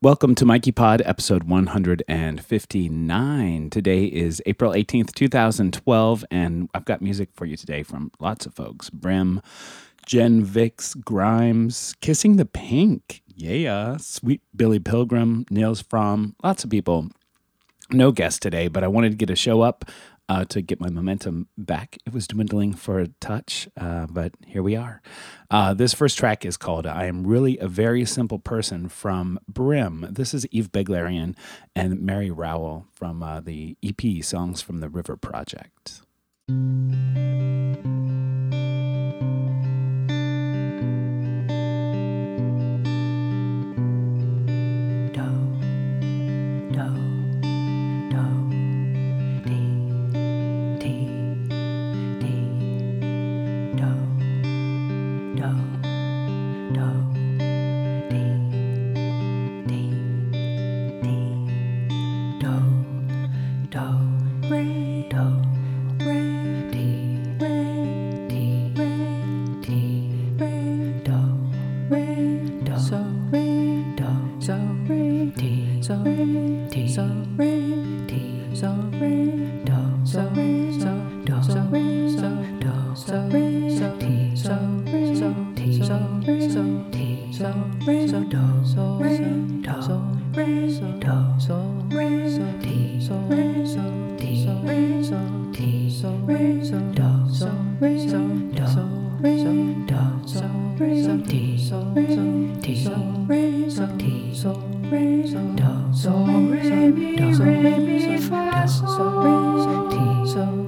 Welcome to Mikey Pod, episode 159. Today is April 18th, 2012, and I've got music for you today from lots of folks Brim, Jenn Vix, Grimes, Kissing the Pink, yeah, Sweet Billy Pilgrim, Nils Frahm, lots of people. No guest today, but I wanted to get a show up uh, to get my momentum back. It was dwindling for a touch, uh, but here we are. Uh, this first track is called I Am Really a Very Simple Person from Brim. This is Eve Beglarian and Mary Rowell from uh, the EP Songs from the River Project. sol, re, do, sol, do, mi, do, mi, fa, do, re, do. sol.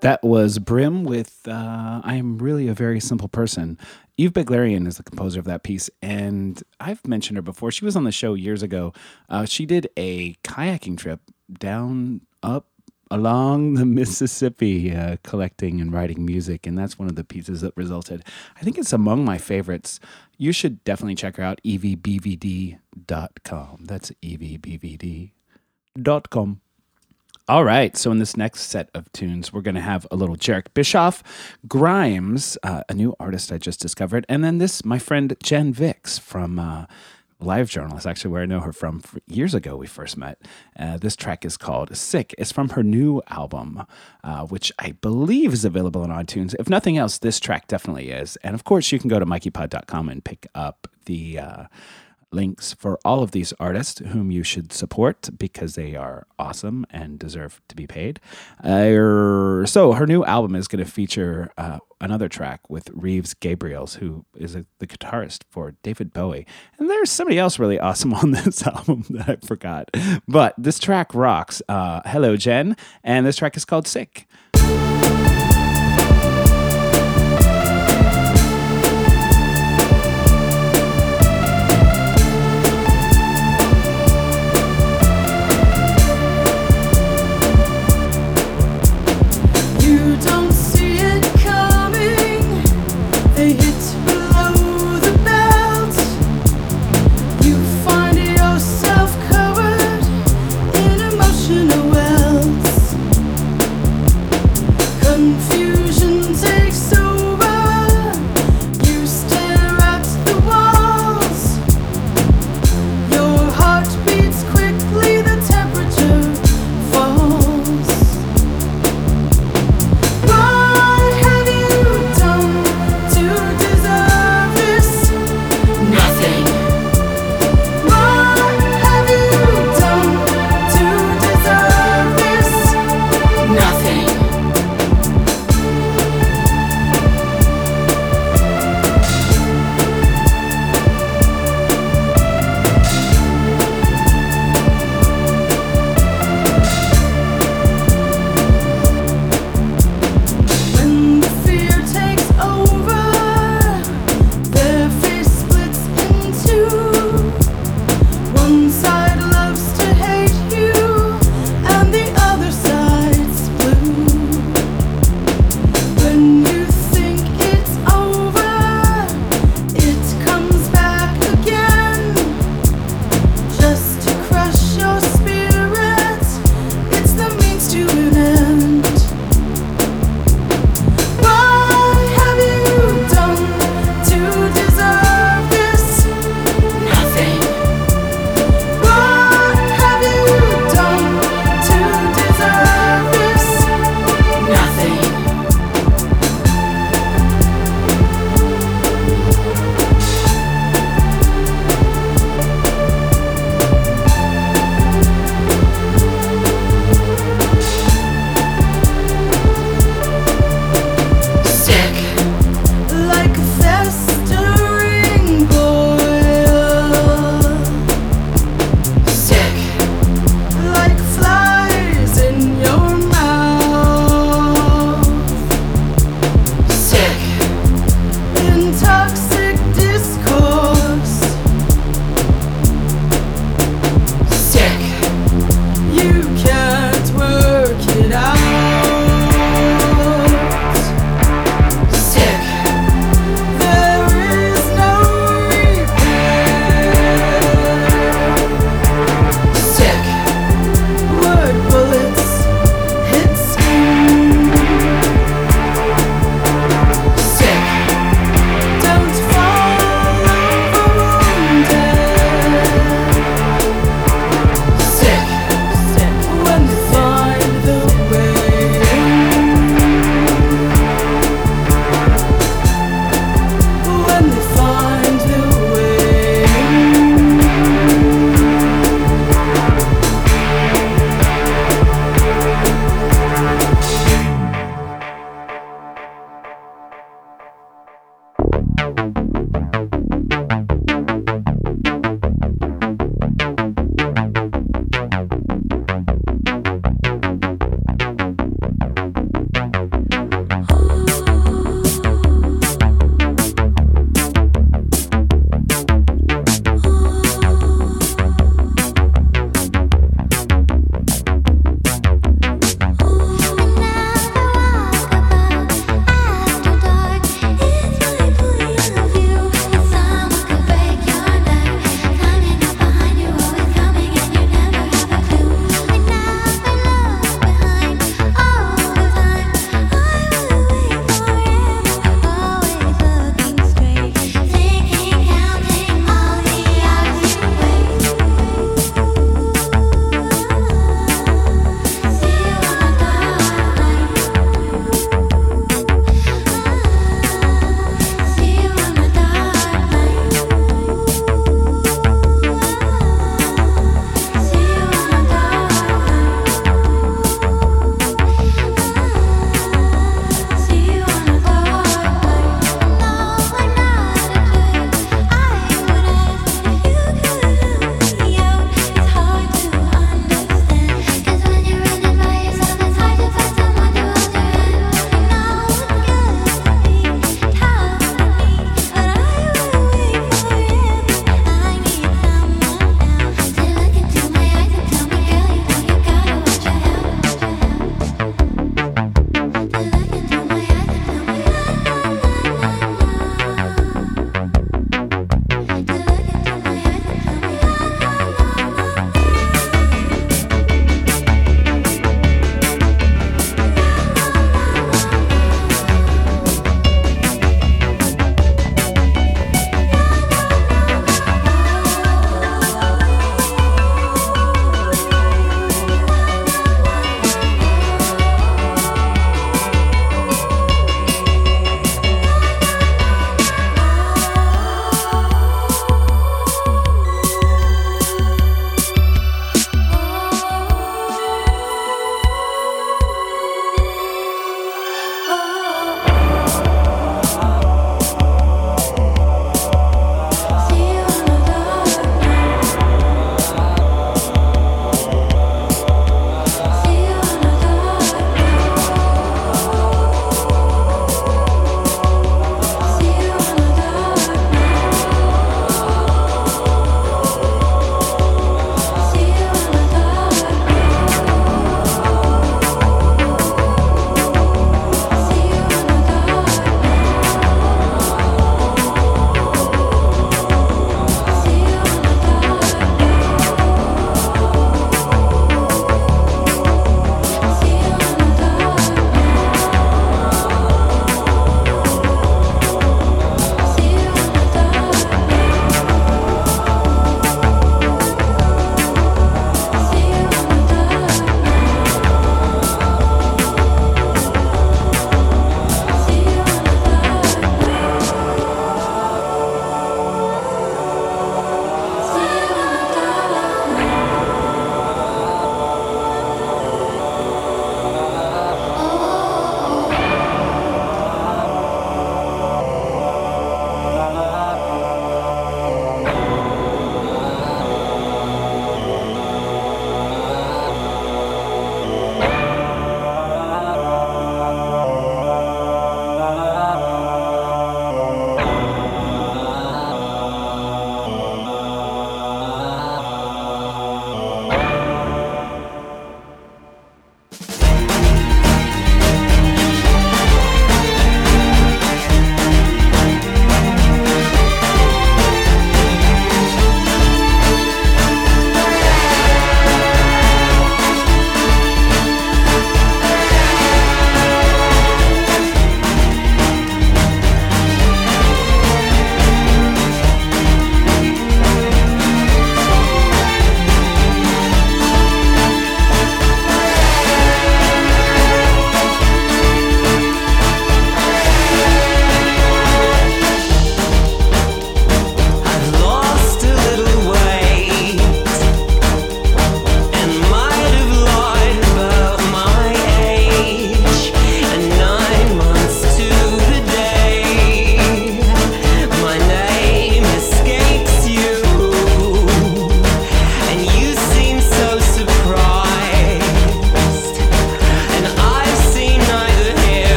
That was Brim with uh, I Am Really a Very Simple Person. Eve Beglarian is the composer of that piece, and I've mentioned her before. She was on the show years ago. Uh, she did a kayaking trip down, up, along the Mississippi, uh, collecting and writing music, and that's one of the pieces that resulted. I think it's among my favorites. You should definitely check her out, evbvd.com. That's evbvd.com. All right. So, in this next set of tunes, we're going to have a little Jherek Bischoff, Grimes, uh, a new artist I just discovered, and then this, my friend Jenn Vix from uh, Live actually, where I know her from years ago. We first met. Uh, this track is called Sick. It's from her new album, uh, which I believe is available on iTunes. If nothing else, this track definitely is. And of course, you can go to mikeypod.com and pick up the uh, links for all of these artists whom you should support because they are awesome and deserve to be paid. Uh, so her new album is going to feature uh, another track with Reeves Gabrels, who is a, the guitarist for David Bowie. And there's somebody else really awesome on this album that I forgot. But this track rocks. Uh, hello, Jen. And this track is called Sick.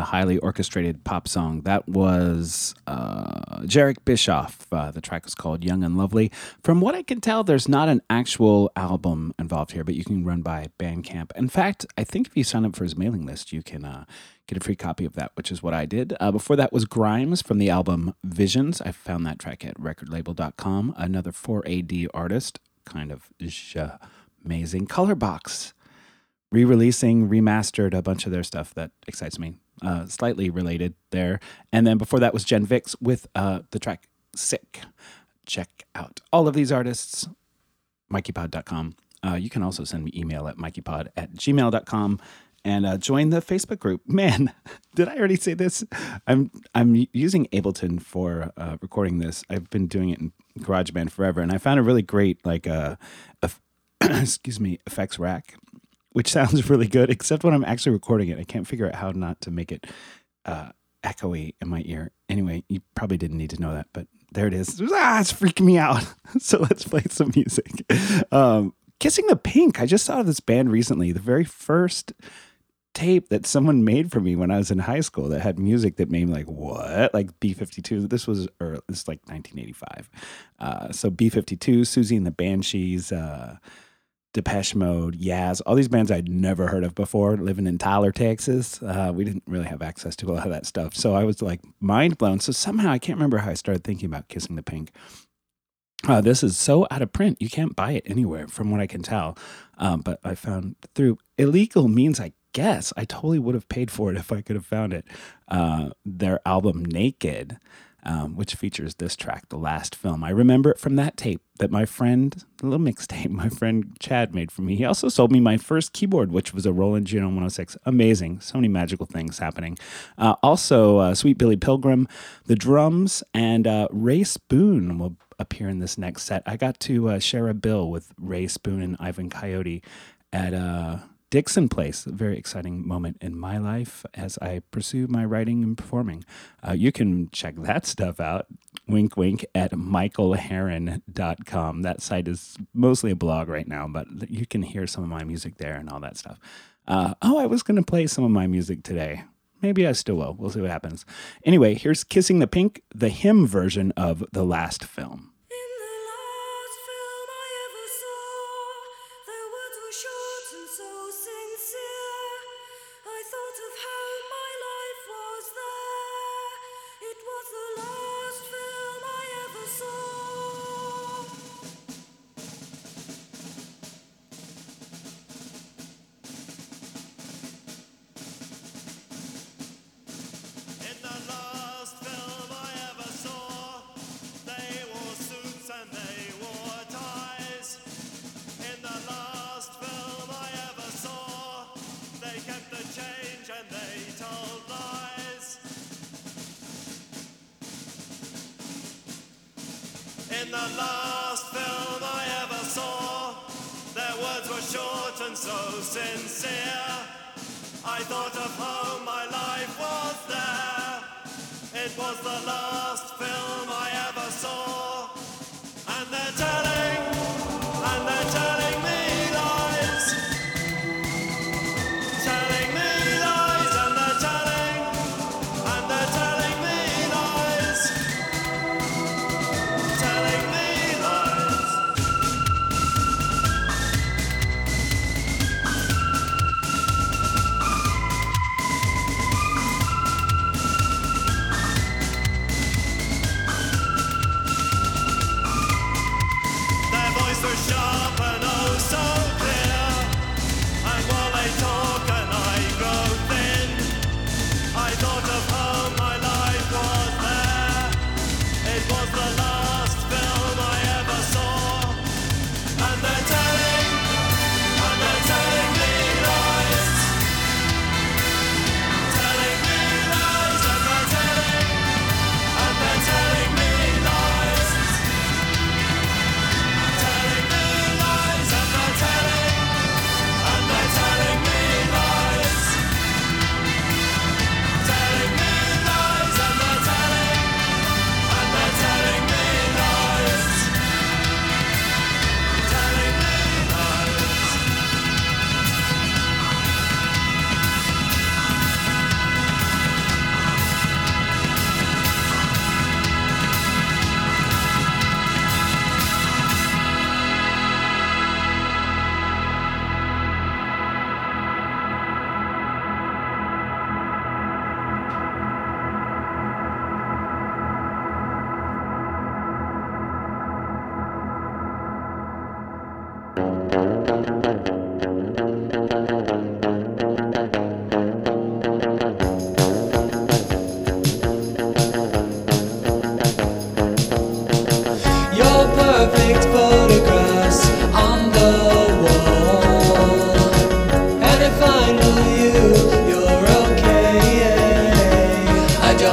A highly orchestrated pop song. That was uh, Jherek Bischoff. Uh, the track is called Young and Lovely. From what I can tell, there's not an actual album involved here, but you can run by Bandcamp. In fact, I think if you sign up for his mailing list, you can uh, get a free copy of that, which is what I did. Uh, before that was Grimes from the album Visions. I found that track at recordlabel.com. Another 4AD artist, kind of amazing. Colourbox re-releasing, remastered a bunch of their stuff that excites me. Uh, slightly related there. And then before that was Jenn Vix with uh, the track Sick. Check out all of these artists, mikeypod.com. Uh, you can also send me email at mikeypod at gmail.com and uh, join the Facebook group. Man, did I already say this? I'm I'm using Ableton for uh, recording this. I've been doing it in GarageBand forever, and I found a really great like uh, excuse me effects rack which sounds really good, except when I'm actually recording it. I can't figure out how not to make it uh, echoey in my ear. Anyway, you probably didn't need to know that, but there it is. Ah, it's freaking me out. so let's play some music. Um, Kissing the Pink. I just saw this band recently. The very first tape that someone made for me when I was in high school that had music that made me like, what? Like B 52. This was, or this is like 1985. Uh, so B 52, Siouxsie and the Banshees. Uh, Depeche Mode, Yaz, all these bands I'd never heard of before. Living in Tyler, Texas, uh, we didn't really have access to a lot of that stuff, so I was like mind blown. So somehow I can't remember how I started thinking about kissing the pink. Uh, this is so out of print, you can't buy it anywhere, from what I can tell. Um, but I found through illegal means, I guess I totally would have paid for it if I could have found it. Uh, their album Naked um, which features this track, The Last Film. I remember it from that tape that my friend, a little mixtape, my friend Chad made for me. He also sold me my first keyboard, which was a Roland Juno 106. Amazing. So many magical things happening. Uh, also, uh, Sweet Billy Pilgrim, the drums, and uh, Rae Spoon will appear in this next set. I got to uh, share a bill with Rae Spoon and Ivan Coyote at uh, Dixon Place, a very exciting moment in my life as I pursue my writing and performing. Uh, you can check that stuff out, wink, wink, at michaelherron.com. That site is mostly a blog right now, but you can hear some of my music there and all that stuff. Uh, oh, I was going to play some of my music today. Maybe I still will. We'll see what happens. Anyway, here's Kissing the Pink, the hymn version of the last film.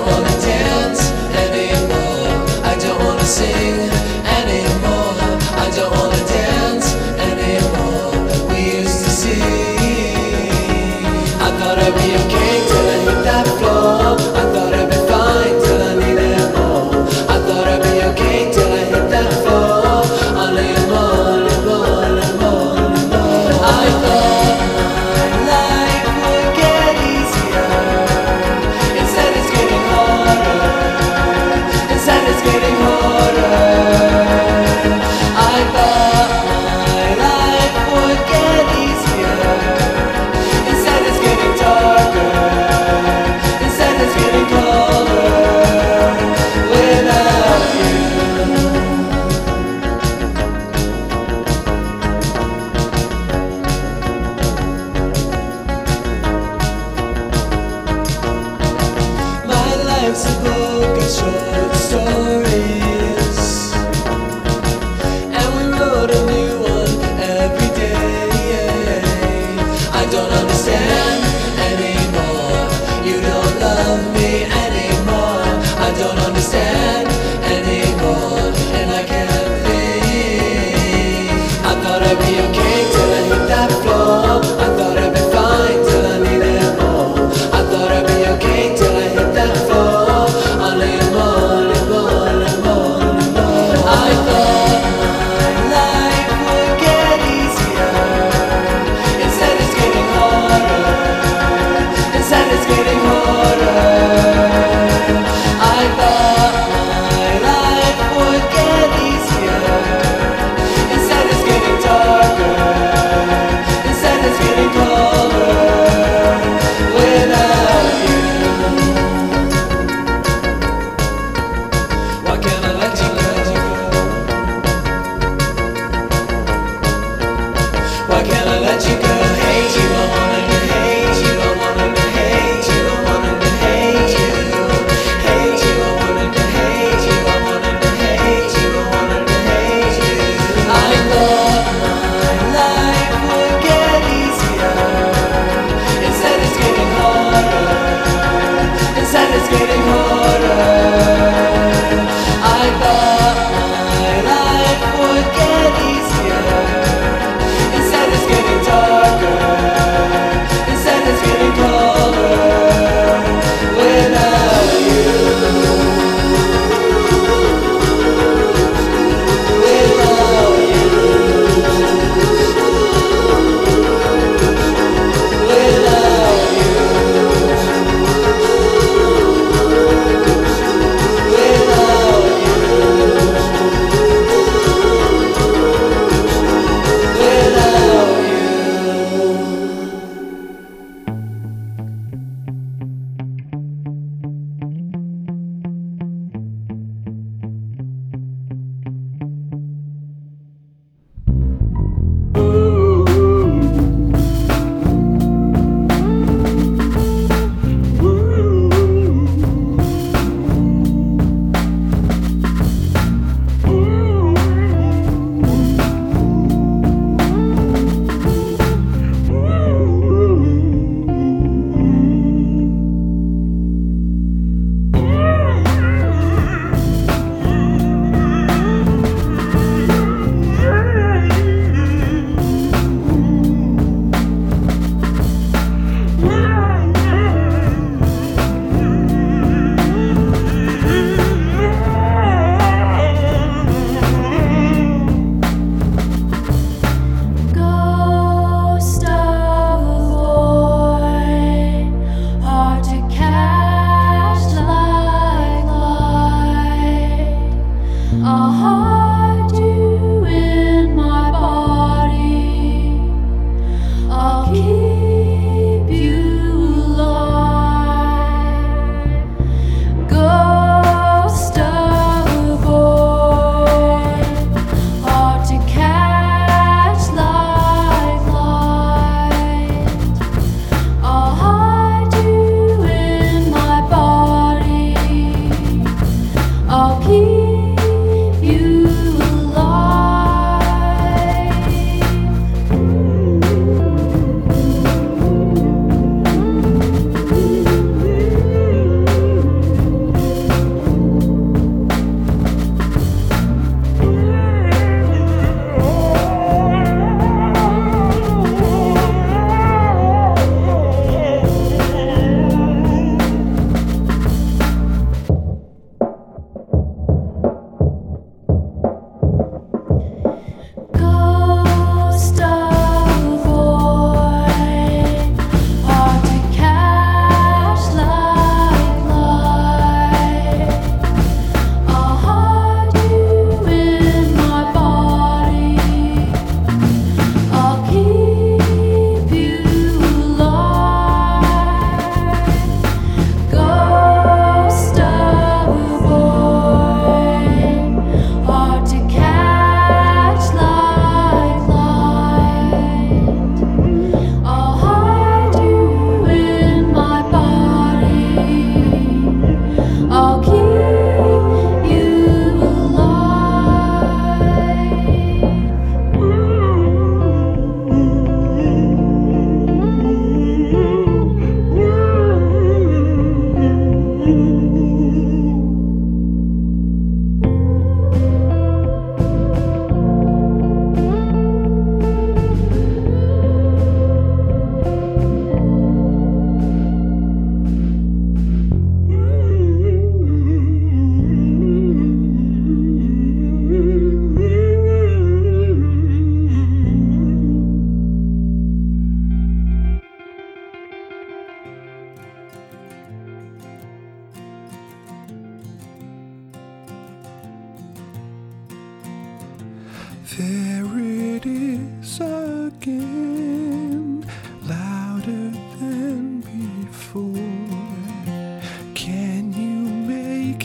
luego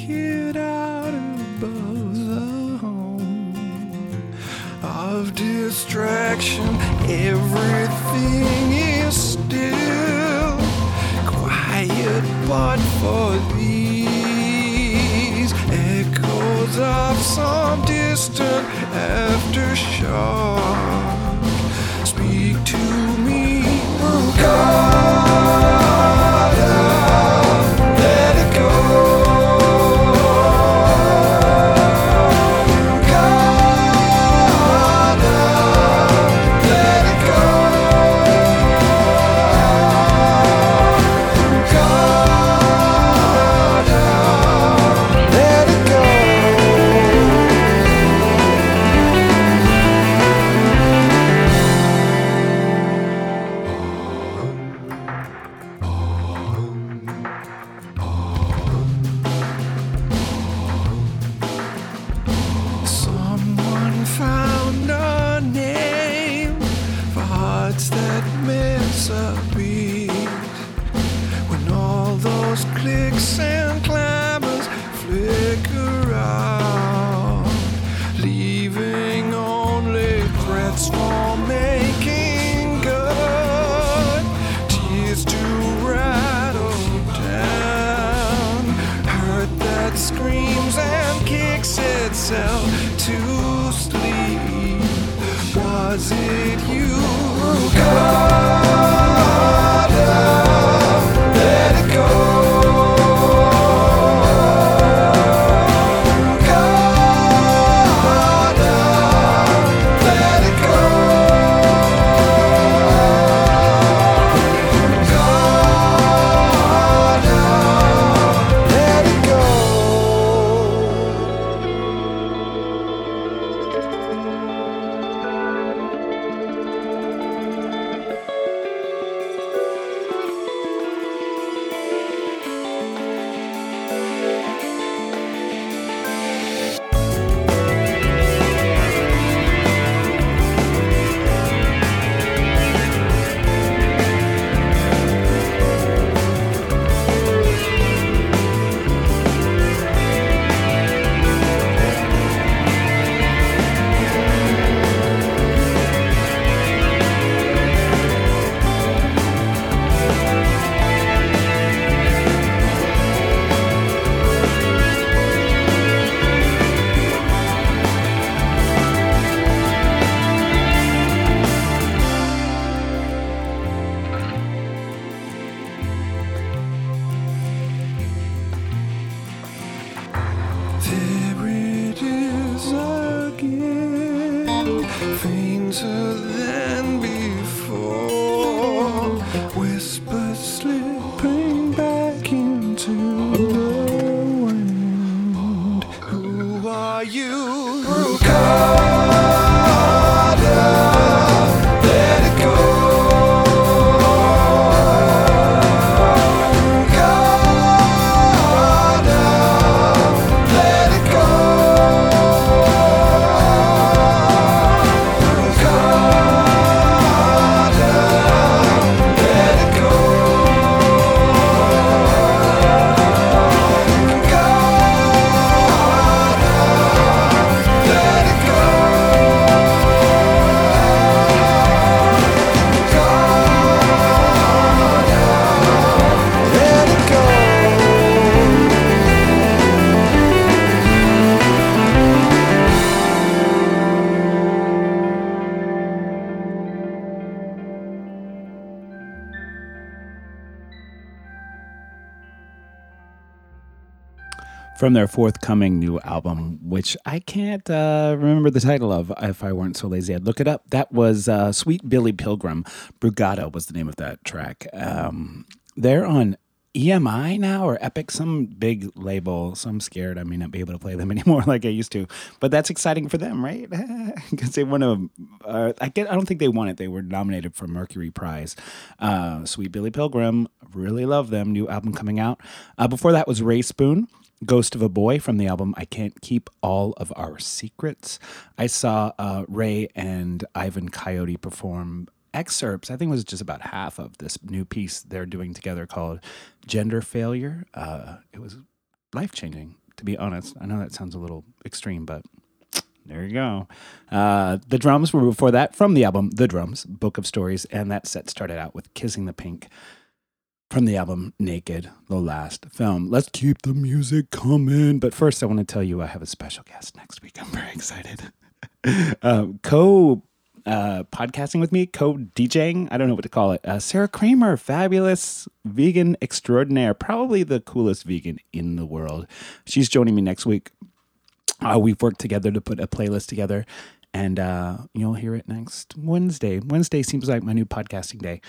it out above the home of distraction. Everything is still quiet, but for these echoes of some distant aftershock, speak to me, oh God. from their forthcoming new album, which I can't uh, remember the title of. If I weren't so lazy, I'd look it up. That was uh, Sweet Billy Pilgrim. Brugada was the name of that track. Um, they're on EMI now or Epic, some big label. So I'm scared I may not be able to play them anymore like I used to. But that's exciting for them, right? Because they won to. Uh, I get. I don't think they won it. They were nominated for Mercury Prize. Uh, Sweet Billy Pilgrim, really love them. New album coming out. Uh, before that was Rae Spoon Ghost of a Boy from the album I Can't Keep All of Our Secrets. I saw uh, Rae and Ivan Coyote perform excerpts. I think it was just about half of this new piece they're doing together called Gender Failure. Uh, it was life changing, to be honest. I know that sounds a little extreme, but there you go. Uh, the drums were before that from the album The Drums, Book of Stories, and that set started out with Kissing the Pink from the album Naked, the last film. Let's keep the music coming. But first, I want to tell you I have a special guest next week. I'm very excited. uh, co uh, podcasting with me, co DJing, I don't know what to call it. Uh, Sarah Kramer, fabulous vegan extraordinaire, probably the coolest vegan in the world. She's joining me next week. Uh, we've worked together to put a playlist together, and uh, you'll hear it next Wednesday. Wednesday seems like my new podcasting day.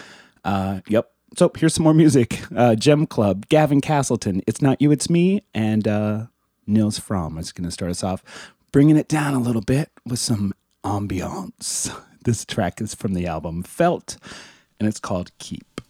Uh, yep. So here's some more music. Uh, Gem Club, Gavin Castleton, It's Not You, It's Me, and uh, Nils Frahm is going to start us off, bringing it down a little bit with some ambiance. This track is from the album Felt, and it's called Keep.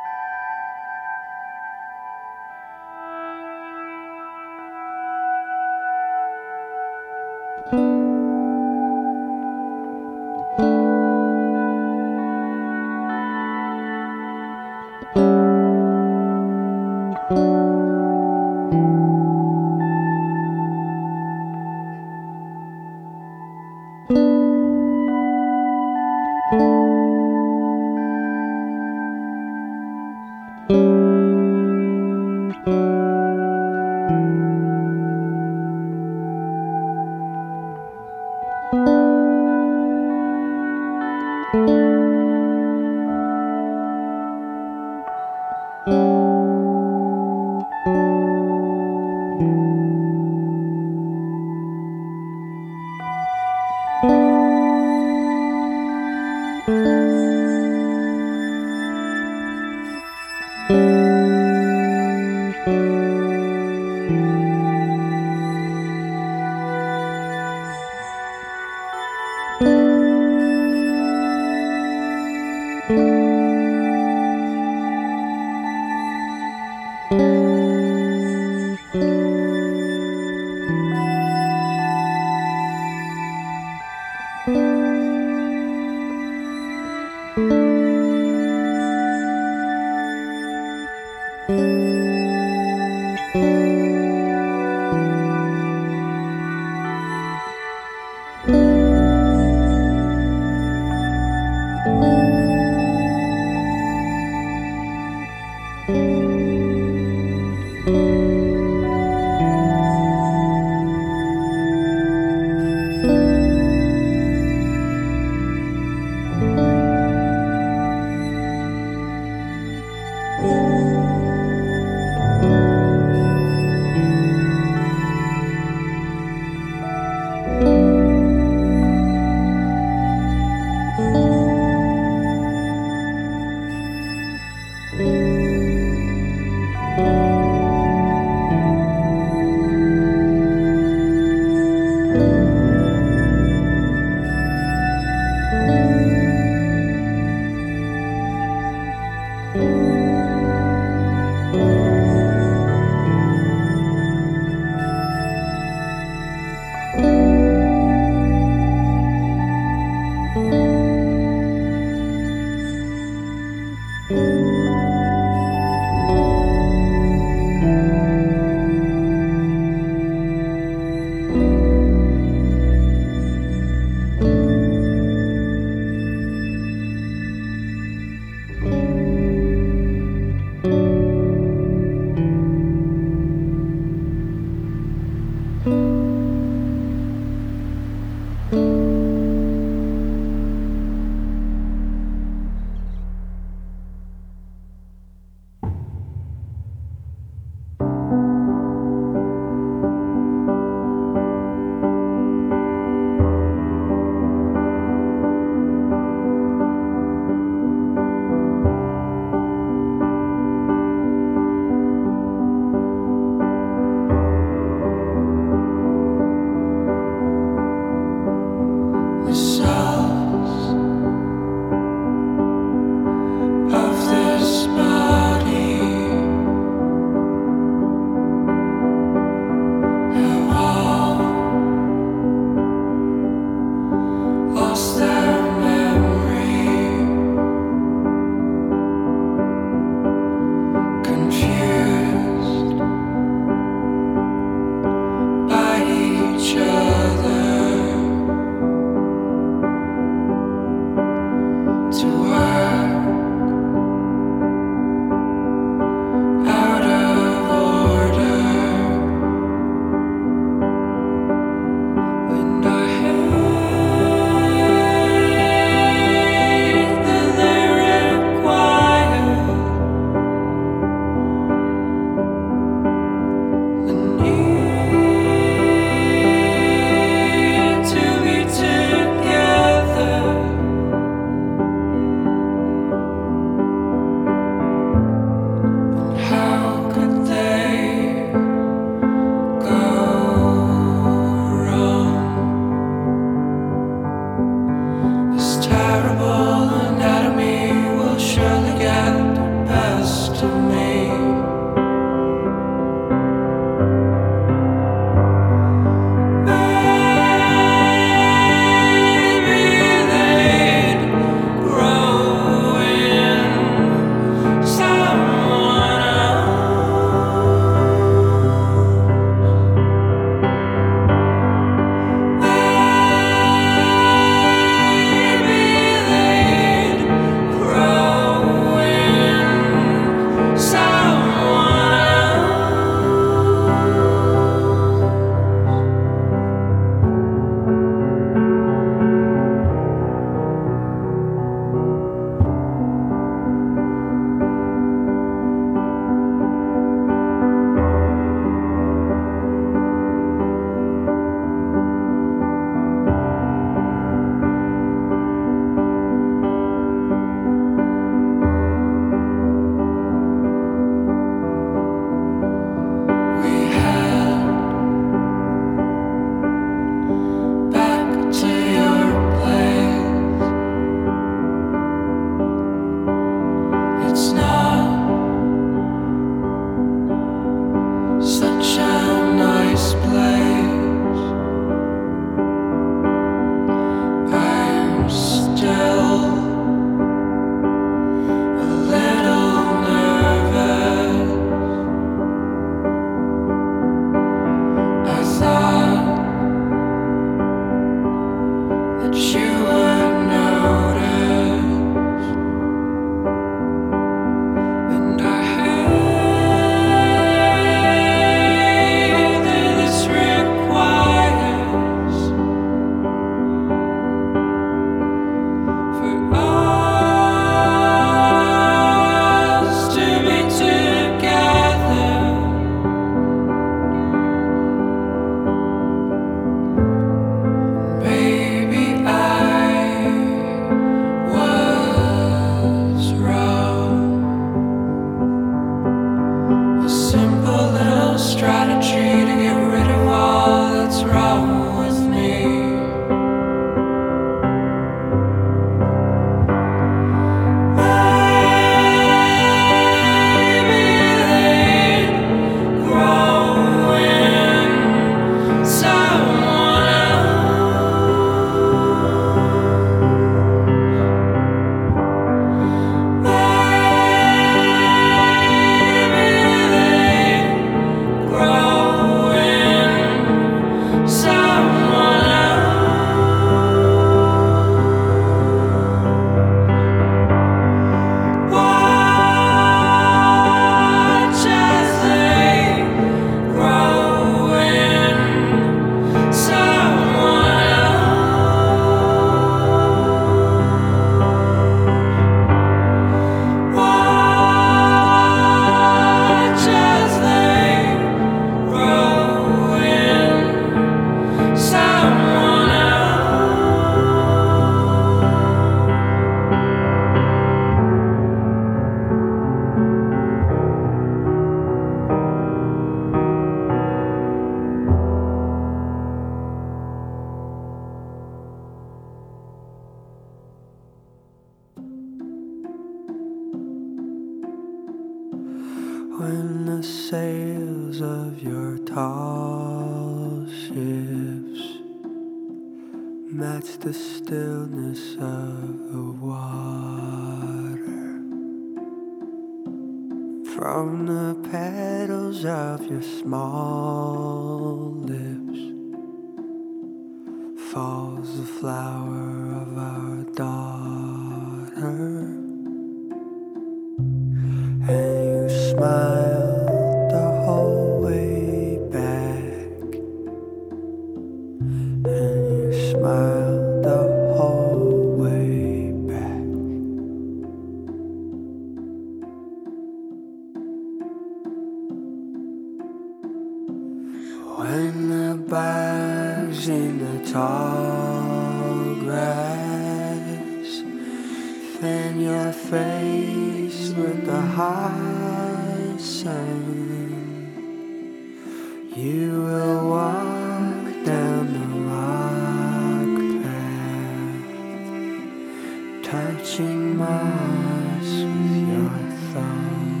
Touching moss with your thumb.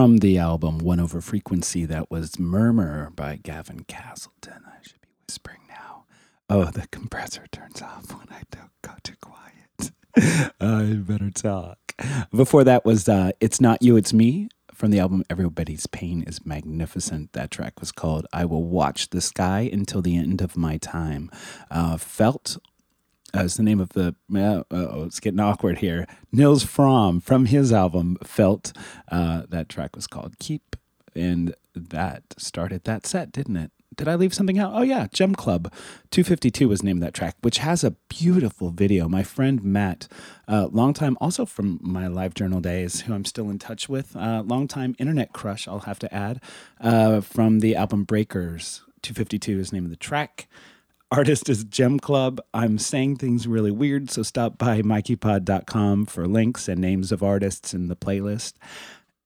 From the album One Over Frequency, that was Murmur by Gavin Castleton. I should be whispering now. Oh, the compressor turns off when I don't go too quiet. I better talk. Before that was uh, It's Not You, It's Me from the album Everybody's Pain is Magnificent. That track was called I Will Watch the Sky Until the End of My Time. Uh, felt uh, is the name of the uh, oh it's getting awkward here. Nils Frahm from his album felt uh, that track was called keep and that started that set didn't it? Did i leave something out? Oh yeah gem club. 252 was named that track which has a beautiful video. My friend matt uh, long time also from my live journal days who i'm still in touch with uh, long time internet crush i'll have to add uh, from the album breakers. 252 is the name of the track artist is Gem Club. I'm saying things really weird, so stop by mikeypod.com for links and names of artists in the playlist.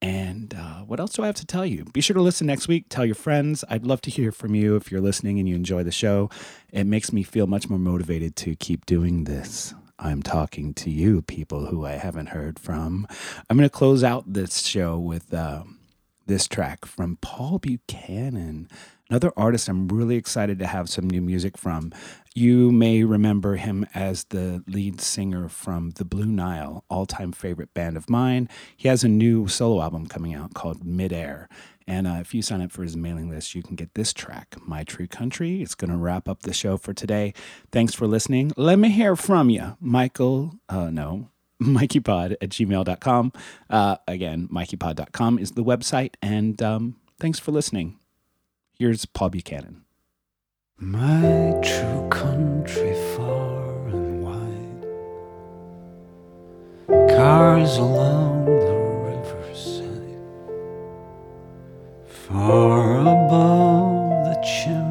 And uh, what else do I have to tell you? Be sure to listen next week. Tell your friends. I'd love to hear from you if you're listening and you enjoy the show. It makes me feel much more motivated to keep doing this. I'm talking to you, people who I haven't heard from. I'm going to close out this show with uh, this track from Paul Buchanan, another artist I'm really excited to have some new music from. You may remember him as the lead singer from The Blue Nile, all time favorite band of mine. He has a new solo album coming out called Midair. And uh, if you sign up for his mailing list, you can get this track, My True Country. It's going to wrap up the show for today. Thanks for listening. Let me hear from you, Michael. Uh, no, mikeypod at gmail.com. Uh, again, mikeypod.com is the website. And um, thanks for listening. Here's Paul Buchanan. My true country far and wide. Cars along the riverside. Far above the chimney